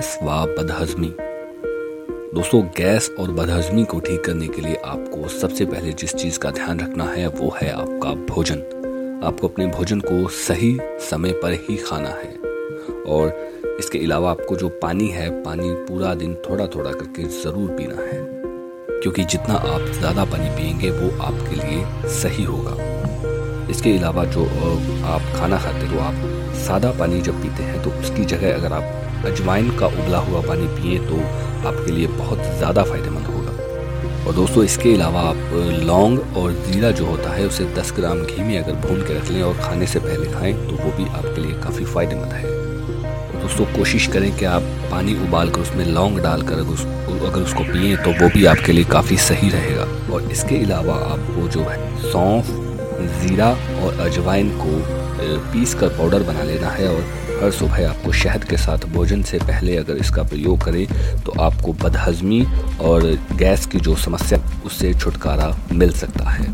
Gas व बदहजमी। दोस्तों, gas और बदहजमी को ठीक करने के लिए आपको सबसे पहले जिस चीज़ का ध्यान रखना है, वो है आपका भोजन। आपको अपने भोजन को सही समय पर ही खाना है। और इसके अलावा आपको जो पानी है, पानी पूरा दिन थोड़ा थोड़ा करके ज़रूर पीना है। क्योंकि जितना आप ज़्यादा पानी पियेंगे, वो आपके लिए सही होगा। इसके अलावा जो आप खाना खाते हो, आप सादा पानी जब पीते हैं तो उसकी जगह अगर आप अजवाइन का उबला हुआ पानी पिए तो आपके लिए बहुत ज़्यादा फ़ायदेमंद होगा। और दोस्तों इसके अलावा आप लौंग और ज़ीरा जो होता है उसे 10 ग्राम घी में अगर भून के रख लें और खाने से पहले खाएँ तो वो भी आपके लिए काफ़ी फ़ायदेमंद है। और दोस्तों कोशिश करें कि आप पानी उबाल कर उसमें लौंग डालकर अगर, उस, अगर उसको पिए तो वो भी आपके लिए काफ़ी सही रहेगा। और इसके अलावा आपको जो है सौंफ ज़ीरा और अजवाइन को पीस कर पाउडर बना लेना है और हर सुबह आपको शहद के साथ भोजन से पहले अगर इसका प्रयोग करें तो आपको बदहजमी और गैस की जो समस्या, उससे छुटकारा मिल सकता है।